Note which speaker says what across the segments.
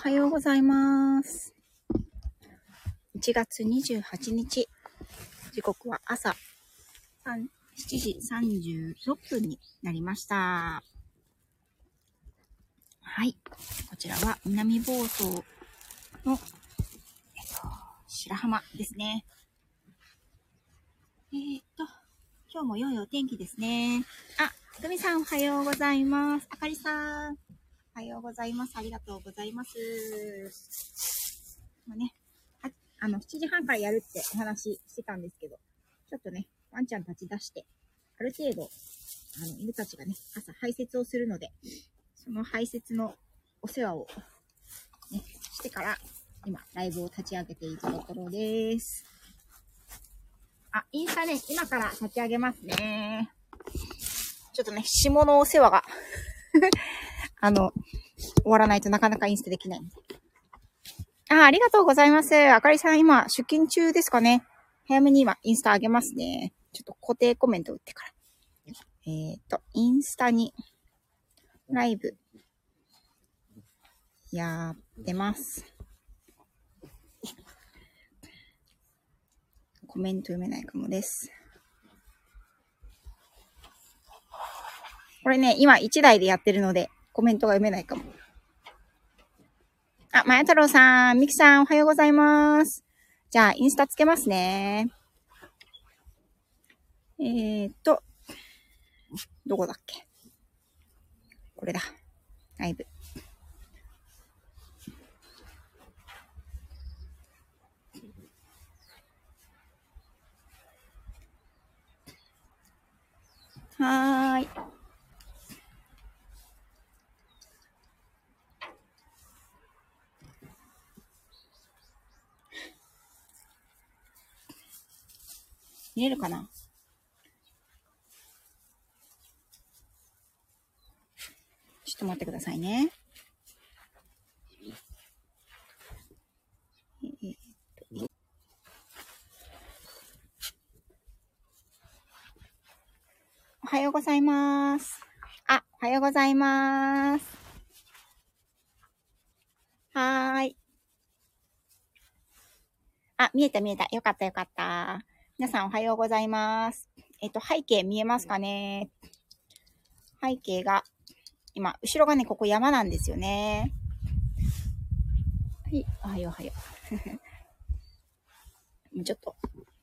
Speaker 1: はようございます。1月28日、時刻は朝7時36分になりました。はい。こちらは南房総の、えっと、白浜ですね。えーっと、今日も良いお天気ですね。あ、ふみさんおはようございます。あかりさん。おはようございます。ありがとうございます。まあね、ああの、7時半からやるってお話ししてたんですけど、ちょっとね、ワンちゃんたち出して、ある程度、あの、犬たちがね、朝排泄をするので、その排泄のお世話を、ね、してから、今、ライブを立ち上げているところです。あ、インスタね、今から立ち上げますね。ちょっとね、下のお世話が あの、終わらないとなかなかインスタできない。あ、ありがとうございます。あかりさん、今、出勤中ですかね。早めに今、インスタ上げますね。ちょっと固定コメント打ってから。えっ、と、インスタに、ライブ、やってます。コメント読めないかもです。これね、今1台でやってるので、コメントが読めないかも。あ、まや太郎さん、みきさん、おはようございます。じゃあ、インスタつけますね。えーっと、どこだっけ？これだ。ライブ。はーい。見えるかな？ちょっと待ってくださいね。えーっとおはようございます。あ、おはようございます。はーい。あ、見えた見えた。よかったよかった。皆さんおはようございます。えっと、背景見えますかね？背景が、今、後ろがね、ここ山なんですよね。はい、おはようおはよう。もうちょっと、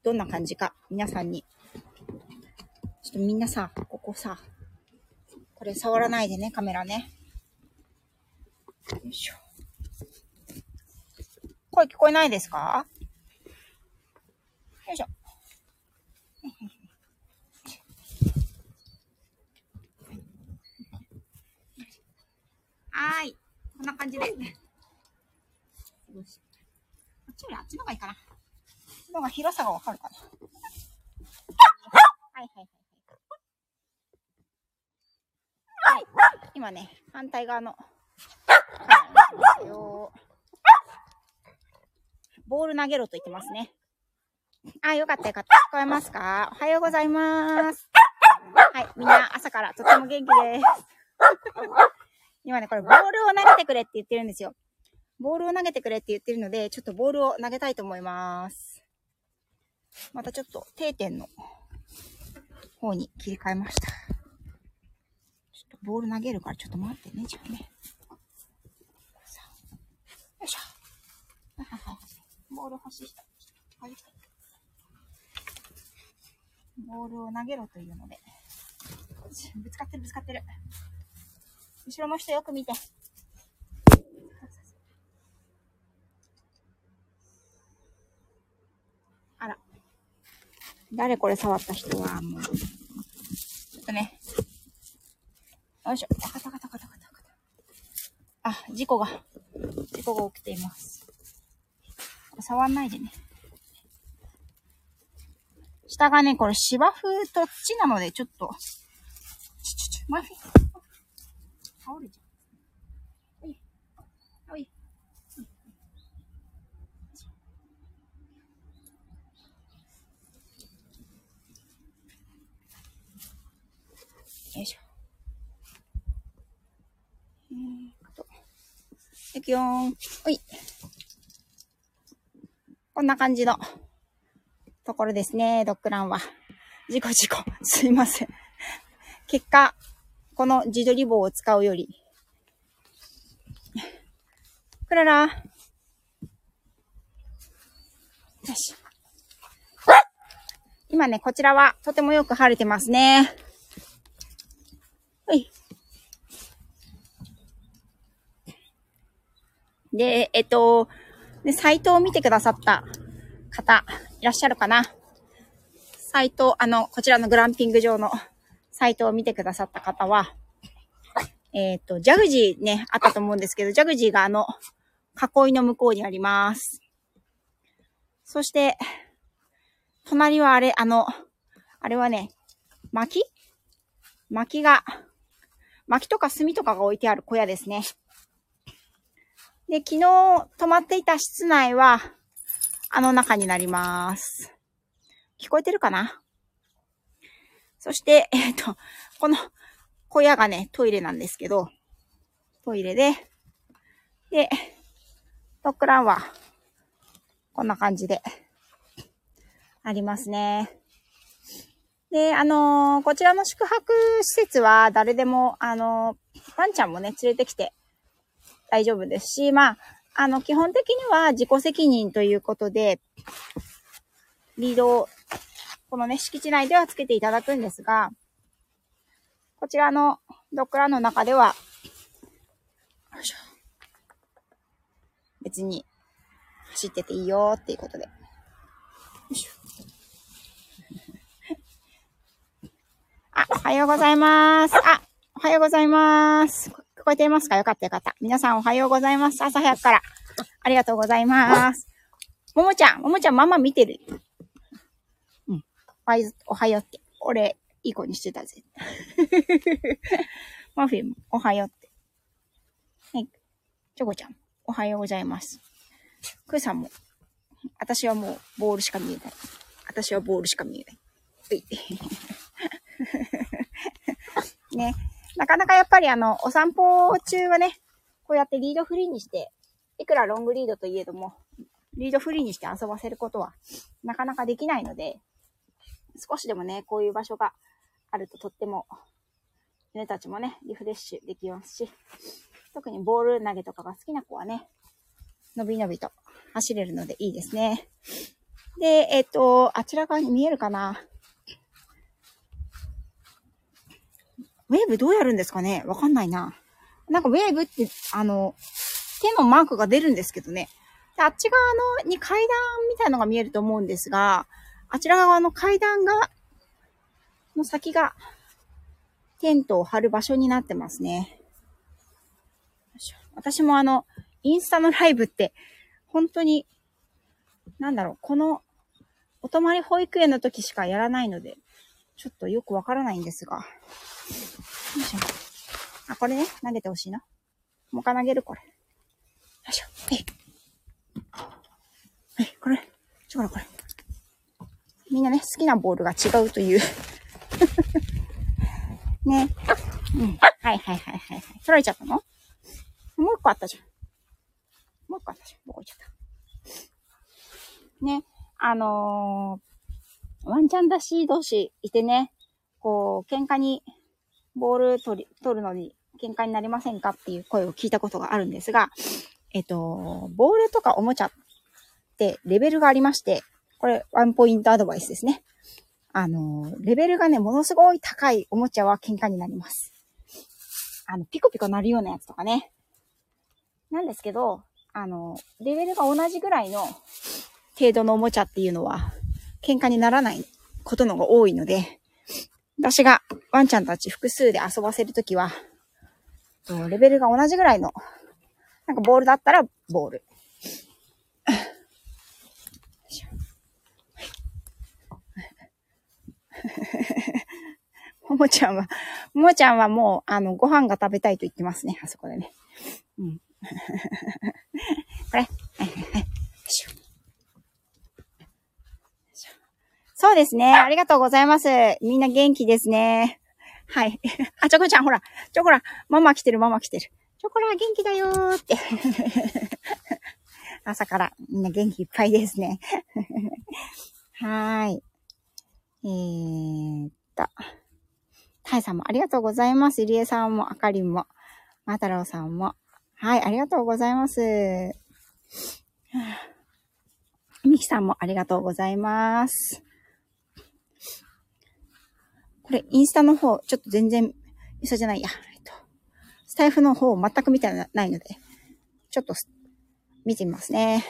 Speaker 1: どんな感じか、皆さんに。ちょっとみんなさ、ここさ、これ触らないでね、カメラね。よいしょ。声聞こえないですか？よいしょ。はーい。こんな感じで。よしこっちよりあっちの方がいいかな。こっちの方が広さがわかるかな。はいはいはい。はい。今ね、反対側の。ボール投げろと言ってますね。あ、よかったよかった。聞こえますか？おはようございます。はい、みんな朝からとっても元気です。今ね、これボールを投げてくれって言ってるんですよ。ボールを投げてくれって言ってるので、ちょっとボールを投げたいと思います。またちょっと定点の方に切り替えました。ちょっとボール投げるからちょっと待ってね、じゃあね。よいしょ。ボール欲しい人。ボールを投げろというので。ぶつかってるぶつかってる。後ろの人よく見て。あら。誰これ触った人は、もう。ちょっとね。よいしょ。タカタカタカタカタカタ。あ、事故が、事故が起きています。触んないでね。下がね、これ芝生と土なので、ちょっと、ちょちょちょ、マフィン。倒れちゃう。おい。おい。よいしょ。えーっと。いくよーん。おい。こんな感じのところですね、ドッグランは。事故事故。すいません。結果、この自撮り棒を使うより。クララ。よし。今ね、こちらはとてもよく晴れてますね。はい。で、えっと、で、サイトを見てくださった方、いらっしゃるかな？サイト、あの、こちらのグランピング場のサイトを見てくださった方は、えっ、と、ジャグジーね、あったと思うんですけど、ジャグジーがあの、囲いの向こうにあります。そして、隣はあれ、あの、あれはね、薪？薪が、薪とか炭とかが置いてある小屋ですね。で、昨日泊まっていた室内は、あの中になります。聞こえてるかな？そして、えっ、ー、と、この小屋がね、トイレなんですけど、トイレで、で、ドッグランは、こんな感じで、ありますね。で、あのー、こちらの宿泊施設は誰でも、あのー、ワンちゃんもね、連れてきて大丈夫ですし、まあ、あの、基本的には自己責任ということで、リードこのね、敷地内ではつけていただくんですが、こちらのドッグランの中では、別に走ってていいよっていうことで。あ、おはようございます。あ、おはようございます。聞こえていますか？よかったよかった。皆さんおはようございます。朝早くから。ありがとうございます。ももちゃん、ももちゃんママ見てる。あいずおはようって。俺、いい子にしてたぜ。マフィンも、おはようって。はい。チョコちゃん、おはようございます。クーさんも、私はもう、ボールしか見えない。私はボールしか見えない。はい。ね。なかなかやっぱりあの、お散歩中はね、こうやってリードフリーにして、いくらロングリードといえども、リードフリーにして遊ばせることは、なかなかできないので、少しでもね、こういう場所があるととっても、犬たちもね、リフレッシュできますし、特にボール投げとかが好きな子はね、のびのびと走れるのでいいですね。で、えっ、と、あちら側に見えるかな？ウェーブどうやるんですかね？わかんないな。なんかウェーブって、あの、手のマークが出るんですけどね。であっち側のに階段みたいのが見えると思うんですが、あちら側の階段が、の先が、テントを張る場所になってますね。私もあの、インスタのライブって、本当に、なんだろう、この、お泊まり保育園の時しかやらないので、ちょっとよくわからないんですが。よいしょ。あ、これね、投げてほしいな。もう一回投げる、これ。よいしょ。えい。えい、これ。ちょ、これ、これ。みんなね、好きなボールが違うという ね。うん。はいはいはいはい。取られちゃったの？もう一個あったじゃん。もう一個あったじゃん。どこ行っちゃったね。あのー、ワンちゃんだし同士いてね、こう、喧嘩に、ボール取り、取るのに喧嘩になりませんかっていう声を聞いたことがあるんですが、えっと、ボールとかおもちゃってレベルがありまして、これ、ワンポイントアドバイスですね。あの、レベルがね、ものすごい高いおもちゃは喧嘩になります。あの、ピコピコ鳴るようなやつとかね。なんですけど、あの、レベルが同じぐらいの程度のおもちゃっていうのは、喧嘩にならないことのが多いので、私がワンちゃんたち複数で遊ばせるときは、レベルが同じぐらいの、なんかボールだったらボール。ももちゃんは、ももちゃんはもう、あの、ご飯が食べたいと言ってますね、あそこでね。うん。これ。はいはいはい。そうですね。ありがとうございます。みんな元気ですね。はい。あ、チョコちゃん、ほら。ちょ、ほら。ママ来てる、ママ来てる。チチョコラ元気だよーって。朝からみんな元気いっぱいですね。はーい。えーっと。タイさんもありがとうございます。入江さんも、あかりんも、またろうさんも。はい、ありがとうございます。みきさんもありがとうございます。これ、インスタの方、ちょっと全然、インスタじゃないや。えっと、スタイフの方全く見てないので、ちょっと見てみますね。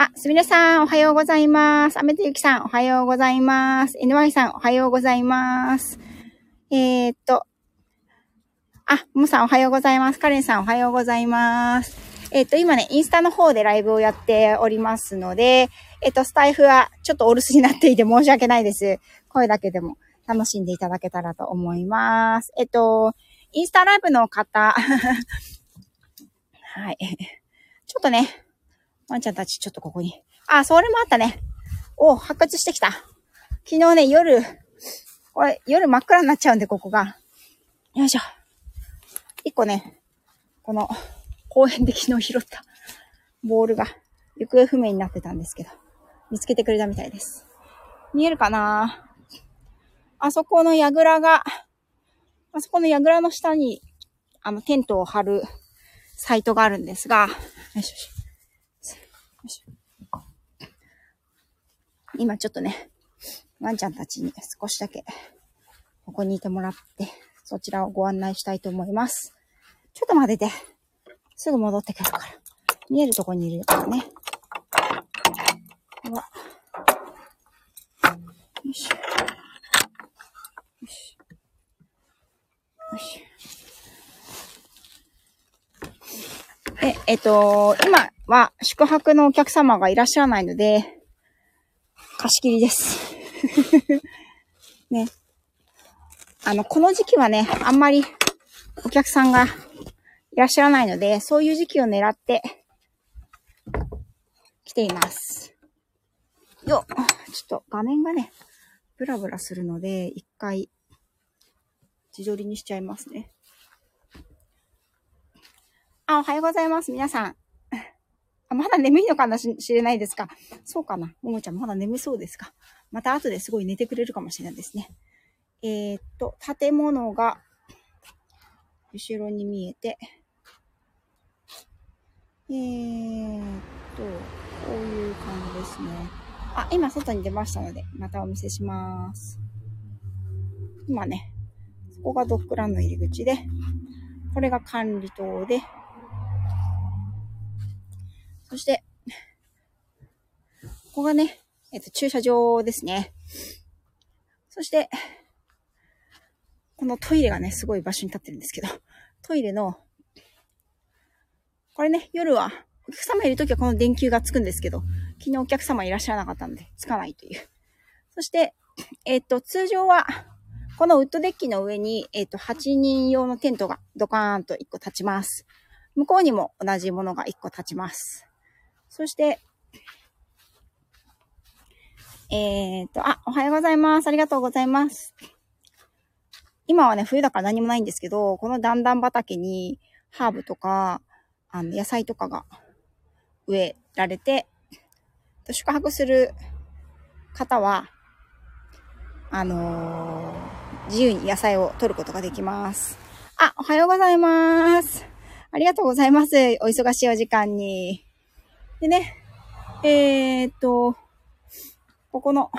Speaker 1: あ、すみれさん、おはようございます。あめとゆきさん、おはようございます。NY さん、おはようございます。えー、っと、あ、もさん、おはようございます。カレンさん、おはようございます。えー、っと、今ね、インスタの方でライブをやっておりますので、えー、っと、スタイフはちょっとお留守になっていて申し訳ないです。声だけでも楽しんでいただけたらと思います。えっと、インスタライブの方、はい。ちょっとね、ワンちゃんたちちょっとここに。あ、それもあったね。お発掘してきた。昨日ね、夜、これ、夜真っ暗になっちゃうんで、ここが。よいしょ。一個ね、この、公園で昨日拾ったボールが行方不明になってたんですけど、見つけてくれたみたいです。見えるかな？あそこの櫓が、あそこの櫓の下に、あの、テントを張るサイトがあるんですが、よいしょ。よいしょ今ちょっとね、ワンちゃんたちに少しだけ、ここにいてもらって、そちらをご案内したいと思います。ちょっと待ってて。すぐ戻ってくるから。見えるとこにいるからね。うわ。よし。よし。よし。え、えっと、今は宿泊のお客様がいらっしゃらないので、貸し切りです。ね。あの、この時期はね、あんまりお客さんがいらっしゃらないので、そういう時期を狙って来ています。よっちょっと画面がね、ブラブラするので、一回自撮りにしちゃいますね。あ、おはようございます。皆さん。あまだ眠いのかなし知れないですかそうかなももちゃんまだ眠そうですかまた後ですごい寝てくれるかもしれないですね。えー、っと、建物が後ろに見えて、えー、っと、こういう感じですね。あ、今外に出ましたので、またお見せします。今ね、そこがドッグランの入り口で、これが管理棟で、そして、ここがね、えっと、駐車場ですね。そして、このトイレがね、すごい場所に立ってるんですけど、トイレの、これね、夜は、お客様いるときはこの電球がつくんですけど、昨日お客様いらっしゃらなかったので、つかないという。そして、えっ、と、通常は、このウッドデッキの上に、えっ、と、8人用のテントがドカーンと1個立ちます。向こうにも同じものが1個立ちます。そして、えっ、と、あ、おはようございます。ありがとうございます。今はね、冬だから何もないんですけど、この段々畑にハーブとか、あの、野菜とかが植えられて、宿泊する方は、あのー自由に野菜を取ることができます。あ、おはようございます。ありがとうございます。お忙しいお時間に。でね、えー、っと、ここの、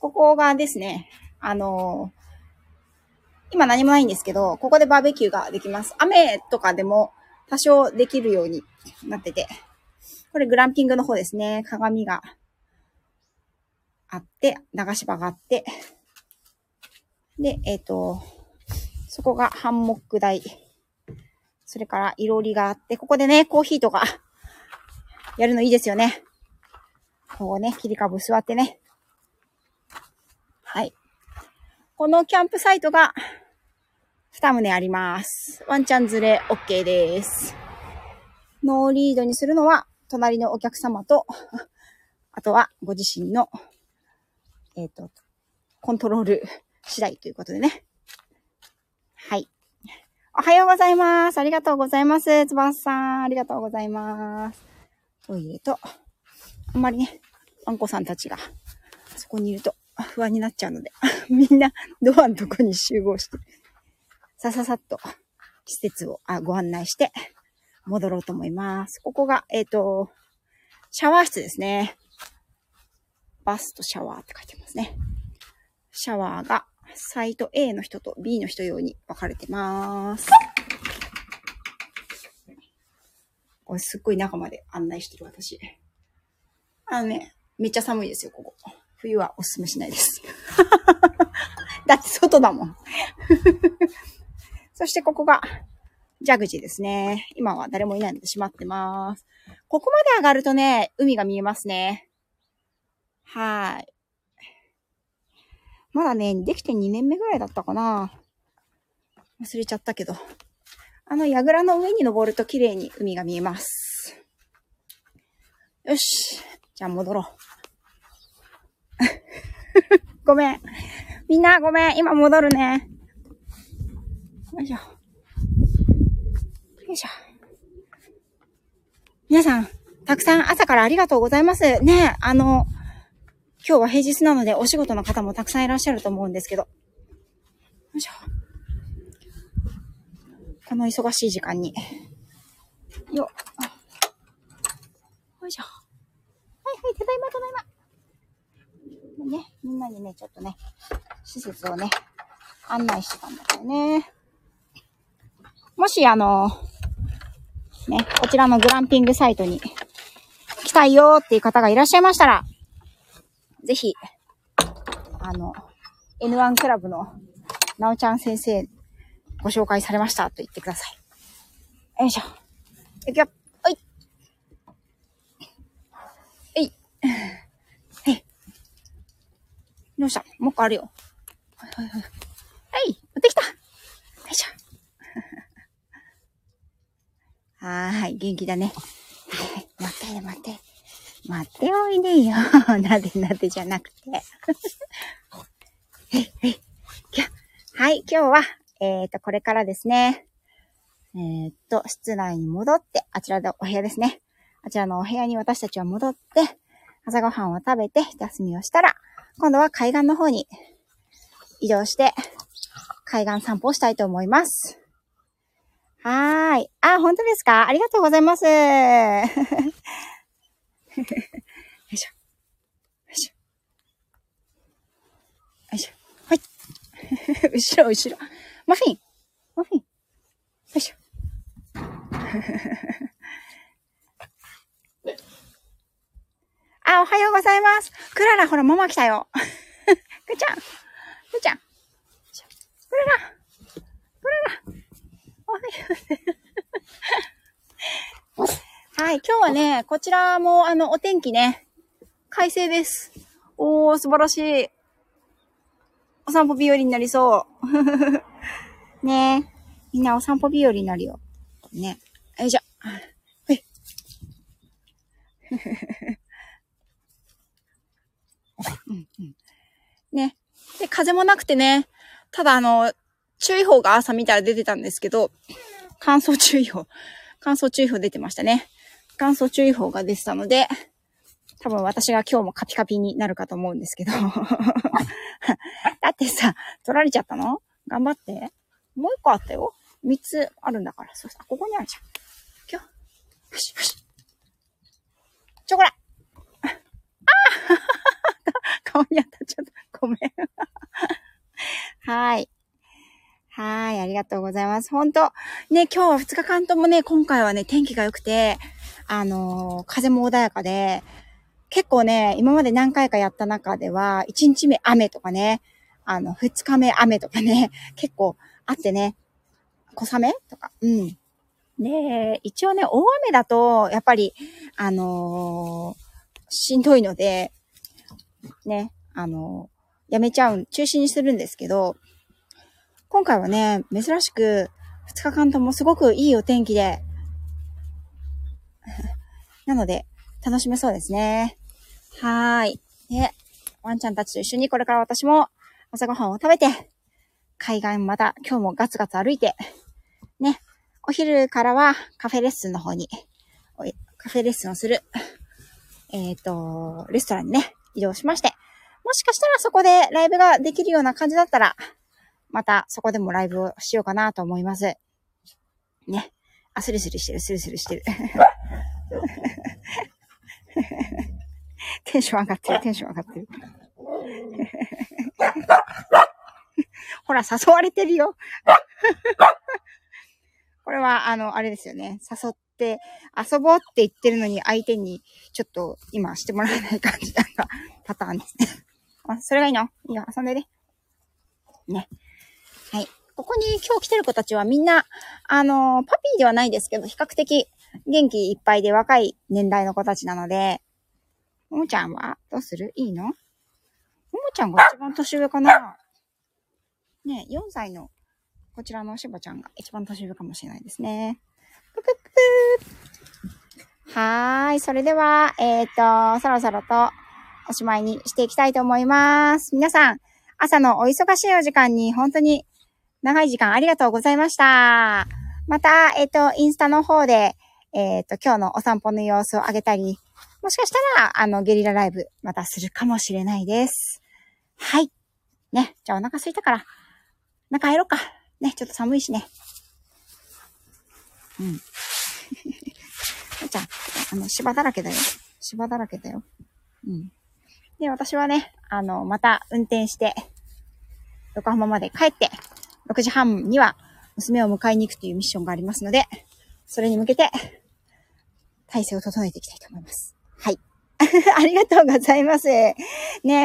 Speaker 1: ここがですね、あのー今何もないんですけど、ここでバーベキューができます。雨とかでも多少できるようになってて。これグランピングの方ですね。鏡があって、流し場があって。で、えっ、と、そこがハンモック台。それから、いろりがあって、ここでね、コーヒーとか、やるのいいですよね。こうね、切り株座ってね。はい。このキャンプサイトが、二棟あります。ワンちゃん連れ OK です。ノーリードにするのは、隣のお客様と、あとはご自身の、えっ、と、コントロール次第ということでね。はい。おはようございます。ありがとうございます。つばさん、ありがとうございます。トイレと、あんまりね、ワンコさんたちが、そこにいると不安になっちゃうので、みんなドアのとこに集合して、さささっと施設をあご案内して戻ろうと思います。ここが、えっ、ー、と、シャワー室ですね。バスとシャワーって書いてますね。シャワーがサイト A の人と B の人用に分かれてます。これすっごい中まで案内してる私。あのね、めっちゃ寒いですよ、ここ。冬はおすすめしないです。だって外だもん。そしてここが、ジャグジーですね。今は誰もいないので閉まってます。ここまで上がるとね、海が見えますね。はい。まだね、できて2年目ぐらいだったかな。忘れちゃったけど。あの、櫓の上に登ると綺麗に海が見えます。よし。じゃあ戻ろう。ごめん。みんなごめん。今戻るね。よいしょ。よいしょ。皆さん、たくさん朝からありがとうございます。ねあの、今日は平日なのでお仕事の方もたくさんいらっしゃると思うんですけど。よいしょ。この忙しい時間に。よっ。よいしょ。はいはい、ただいまただいま。ね、みんなにね、ちょっとね、施設をね、案内してたんだけどね。もし、あの、ね、こちらのグランピングサイトに来たいよーっていう方がいらっしゃいましたら、ぜひ、あの、N1 クラブのなおちゃん先生ご紹介されましたと言ってください。よいしょ。いくよ。おい。えい。えい。どうした？もう一個あるよ。はいはいはい。はい。持ってきた。よいしょ。はーい。元気だね。はい。待って待って。待っておいでよ。なでなでじゃなくて。えい、えい。はい、今日は、えっ、ー、と、これからですね。えっ、と、室内に戻って、あちらでお部屋ですね。あちらのお部屋に私たちは戻って、朝ごはんを食べて、休みをしたら、今度は海岸の方に移動して、海岸散歩をしたいと思います。はーい。あ、本当ですか？ありがとうございます。よいしょ。よいしょ。よいしょ。はい。後ろ、後ろ。マフィン。マフィン。よいしょ。あ、おはようございます。クララ、ほら、ママ来たよ。くちゃん。くちゃん。クララ。クララ。おはよう。はい、今日はね、こちらもあの、お天気ね、快晴です。おー、素晴らしい。お散歩日和になりそう。ねみんなお散歩日和になるよ。ね。よいしょ。はい。うんうん、ね。で、風もなくてね、ただあの、注意報が朝見たら出てたんですけど、乾燥注意報、乾燥注意報出てましたね。乾燥注意報が出てたので、多分私が今日もカピカピになるかと思うんですけど。だってさ、取られちゃったの？頑張って。もう一個あったよ。三つあるんだから。そうさ、ここにあるじゃん。今日。よしよし。チョコラああ顔に当たっちゃった。ごめん。はい。はい。ありがとうございます。本当ね、今日は2日間ともね、今回はね、天気が良くて、あのー、風も穏やかで、結構ね、今まで何回かやった中では、1日目雨とかね、あの、2日目雨とかね、結構あってね、小雨とか、うん。で、一応ね、大雨だと、やっぱり、あのー、しんどいので、ね、あのー、やめちゃう、中止にするんですけど、今回はね、珍しく、2日間ともすごくいいお天気で、なので、楽しめそうですね。はーい。で、ワンちゃんたちと一緒にこれから私も朝ごはんを食べて、海岸また今日もガツガツ歩いて、ね、お昼からはカフェレッスンの方に、カフェレッスンをする、えっ、ー、と、レストランにね、移動しまして、もしかしたらそこでライブができるような感じだったら、またそこでもライブをしようかなと思います。ね。あ、スリスリしてる、スリスリしてる。テンション上がってる、テンション上がってる。ほら、誘われてるよ。これは、あの、あれですよね。誘って遊ぼうって言ってるのに相手にちょっと今してもらえない感じなんかパターンですね。あ、それがいいの？いいよ、遊んでね。ね。はい。ここに今日来てる子たちはみんな、あのパピーではないですけど、比較的元気いっぱいで若い年代の子たちなので、ももちゃんはどうする？いいの？ももちゃんが一番年上かなね4歳のこちらのしばちゃんが一番年上かもしれないですね。ぷぷぷはーい。それでは、えっ、と、そろそろとおしまいにしていきたいと思います。皆さん、朝のお忙しいお時間に本当に長い時間ありがとうございました。また、えっ、ー、と、インスタの方で、えっ、ー、と、今日のお散歩の様子をあげたり、もしかしたら、あの、ゲリラライブ、またするかもしれないです。はい。ね。じゃあお腹空いたから、中入ろうか。ね、ちょっと寒いしね。うん。じゃあ、あの、芝だらけだよ。芝だらけだよ。うん。で、私はね、あの、また運転して、横浜まで帰って、6時半には娘を迎えに行くというミッションがありますので、それに向けて、体制を整えていきたいと思います。はい。ありがとうございます。ね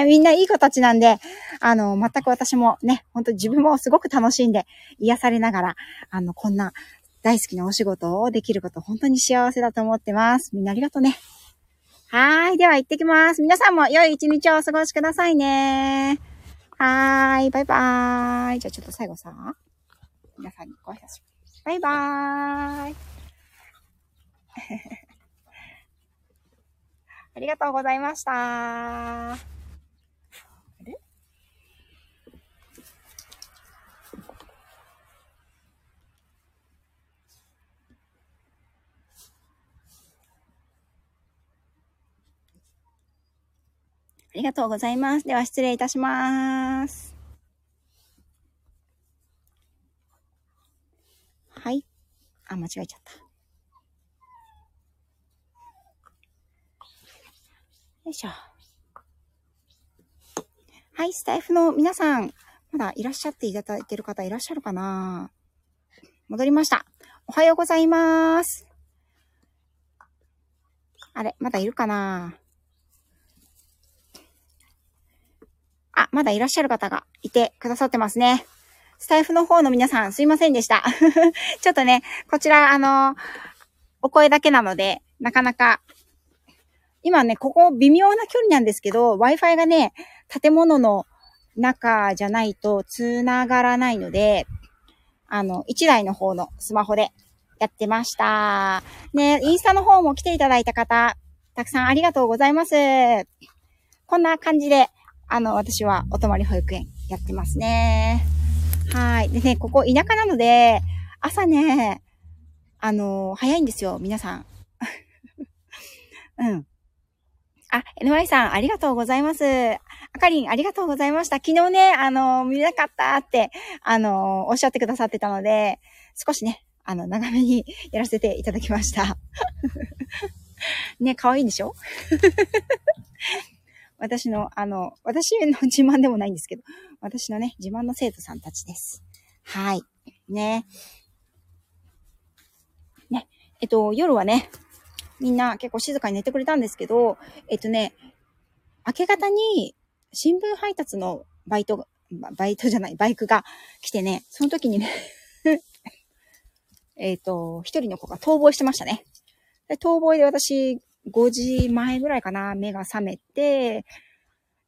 Speaker 1: みんないい子たちなんで、あの、全く私もね、本当自分もすごく楽しんで癒されながら、あの、こんな大好きなお仕事をできること本当に幸せだと思ってます。みんなありがとうね。はい。では行ってきます。皆さんも良い一日をお過ごしくださいね。はーい。バイバーイ。じゃあちょっと最後さ、皆さんにご挨拶します。バイバーイ。ありがとうございました。ありがとうございます。では失礼いたします。はい。あ、間違えちゃった。よいしょ。はい、スタイフの皆さん、まだいらっしゃっていただいてる方いらっしゃるかな？戻りました。おはようございます。あれ、まだいるかな？あ、まだいらっしゃる方がいてくださってますね。スタイフの方の皆さんすいませんでした。ちょっとね、こちら、あの、お声だけなので、なかなか今ね、ここ微妙な距離なんですけど、Wi-Fi がね、建物の中じゃないと繋がらないので、あの、1台の方のスマホでやってました。ね、インスタの方も来ていただいた方、たくさんありがとうございます。こんな感じで、あの、私はお泊まり保育園やってますね。はい。でね、ここ田舎なので、朝ね、あの、早いんですよ、皆さん。うん。あ、NY さん、ありがとうございます。あかりん、ありがとうございました。昨日ね、あの、見れなかったって、あの、おっしゃってくださってたので、少しね、あの、長めに やらせていただきました。ね、可愛いんでしょ？私の、あの、私の自慢でもないんですけど、私のね、自慢の生徒さんたちです。はい。ね。ね。えっと、夜はね、みんな結構静かに寝てくれたんですけど、えっとね、明け方に新聞配達のバイト、バイトじゃない、バイクが来てね、その時にね えっと、一人の子が逃亡してましたね。で逃亡で私、5時前ぐらいかな、目が覚めて、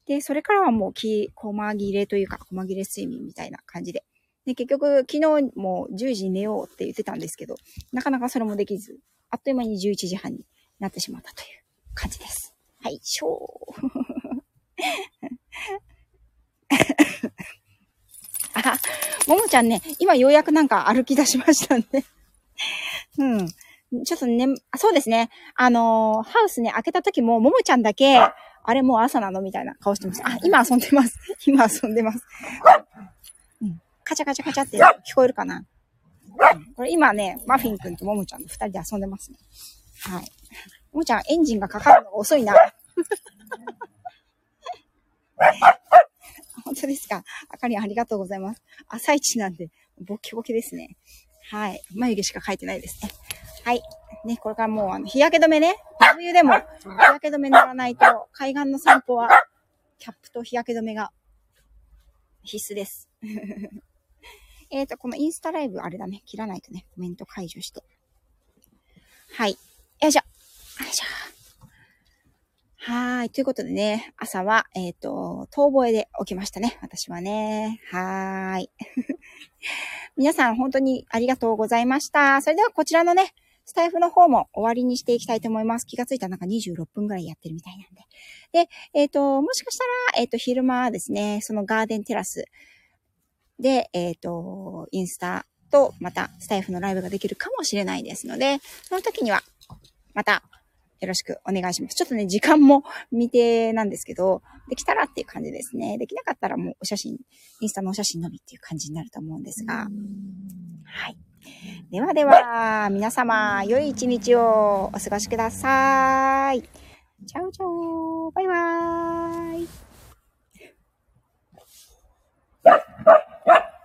Speaker 1: で、それからはもうき、細切れというか、細切れ睡眠みたいな感じで。で、結局、昨日も10時に寝ようって言ってたんですけど、なかなかそれもできず、あっという間に11時半になってしまったという感じです。はい、しょー。あ、ももちゃんね、今ようやくなんか歩き出しましたね。うん。ちょっとね、あそうですね。あのー、ハウスね、開けた時も、ももちゃんだけ、あれもう朝なのみたいな顔してます。あ、今遊んでます。今遊んでます。うん。カチャカチャカチャって聞こえるかな、うん、これ今ね、マフィンくんとももちゃんの二人で遊んでますね。はい。ももちゃん、エンジンがかかるのが遅いな。本当ですか？あかりんありがとうございます。朝一なんで、ボキボキですね。はい。眉毛しか描いてないですね。はい。ね、これからもう、あの、日焼け止めね。冬でも、日焼け止め塗らないと、海岸の散歩は、キャップと日焼け止めが必須です。えっと、このインスタライブ、あれだね。切らないとね、コメント解除して。はい。よいしょ。よいしょ。はい。ということでね、朝は、えっ、ー、と、遠吠えで起きましたね。私はね。はーい。皆さん、本当にありがとうございました。それでは、こちらのね、スタイフの方も終わりにしていきたいと思います。気がついたらなんか26分ぐらいやってるみたいなんで。で、えっ、ー、と、もしかしたら、えっ、ー、と、昼間ですね、そのガーデンテラスで、えっ、ー、と、インスタとまたスタイフのライブができるかもしれないですので、その時には、また、よろしくお願いします。ちょっとね、時間も未定なんですけど、できたらっていう感じですね。できなかったらもうお写真、インスタのお写真のみっていう感じになると思うんですが。はい。ではでは、皆様、良い一日をお過ごしください。チャウチャウバイバーイ